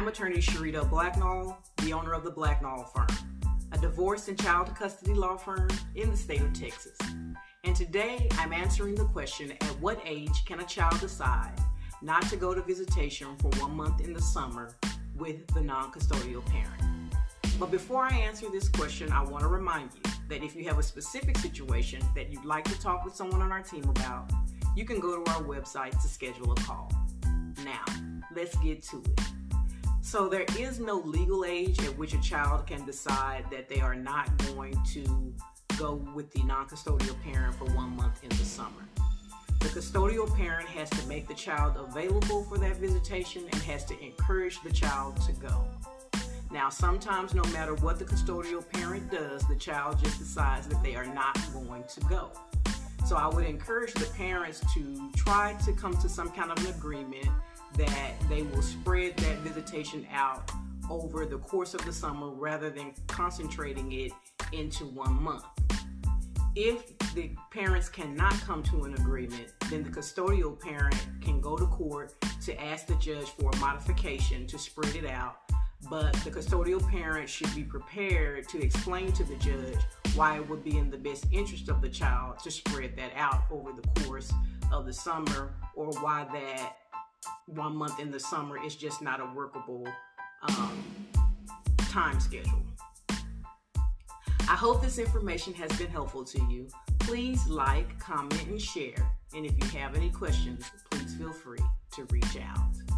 I'm attorney Sharita Blacknall, the owner of the Blacknall Firm, a divorce and child custody law firm in the state of Texas. And today I'm answering the question at what age can a child decide not to go to visitation for one month in the summer with the non custodial parent? But before I answer this question, I want to remind you that if you have a specific situation that you'd like to talk with someone on our team about, you can go to our website to schedule a call. Now, let's get to it. So there is no legal age at which a child can decide that they are not going to go with the non-custodial parent for one month in the summer. The custodial parent has to make the child available for that visitation and has to encourage the child to go. Now, sometimes, no matter what the custodial parent does, the child just decides that they are not going to go. So, I would encourage the parents to try to come to some kind of an agreement that they will spread that visitation out over the course of the summer rather than concentrating it into one month. If the parents cannot come to an agreement, then the custodial parent can go to court to ask the judge for a modification to spread it out. But the custodial parent should be prepared to explain to the judge why it would be in the best interest of the child to spread that out over the course of the summer or why that one month in the summer is just not a workable um, time schedule. I hope this information has been helpful to you. Please like, comment, and share. And if you have any questions, please feel free to reach out.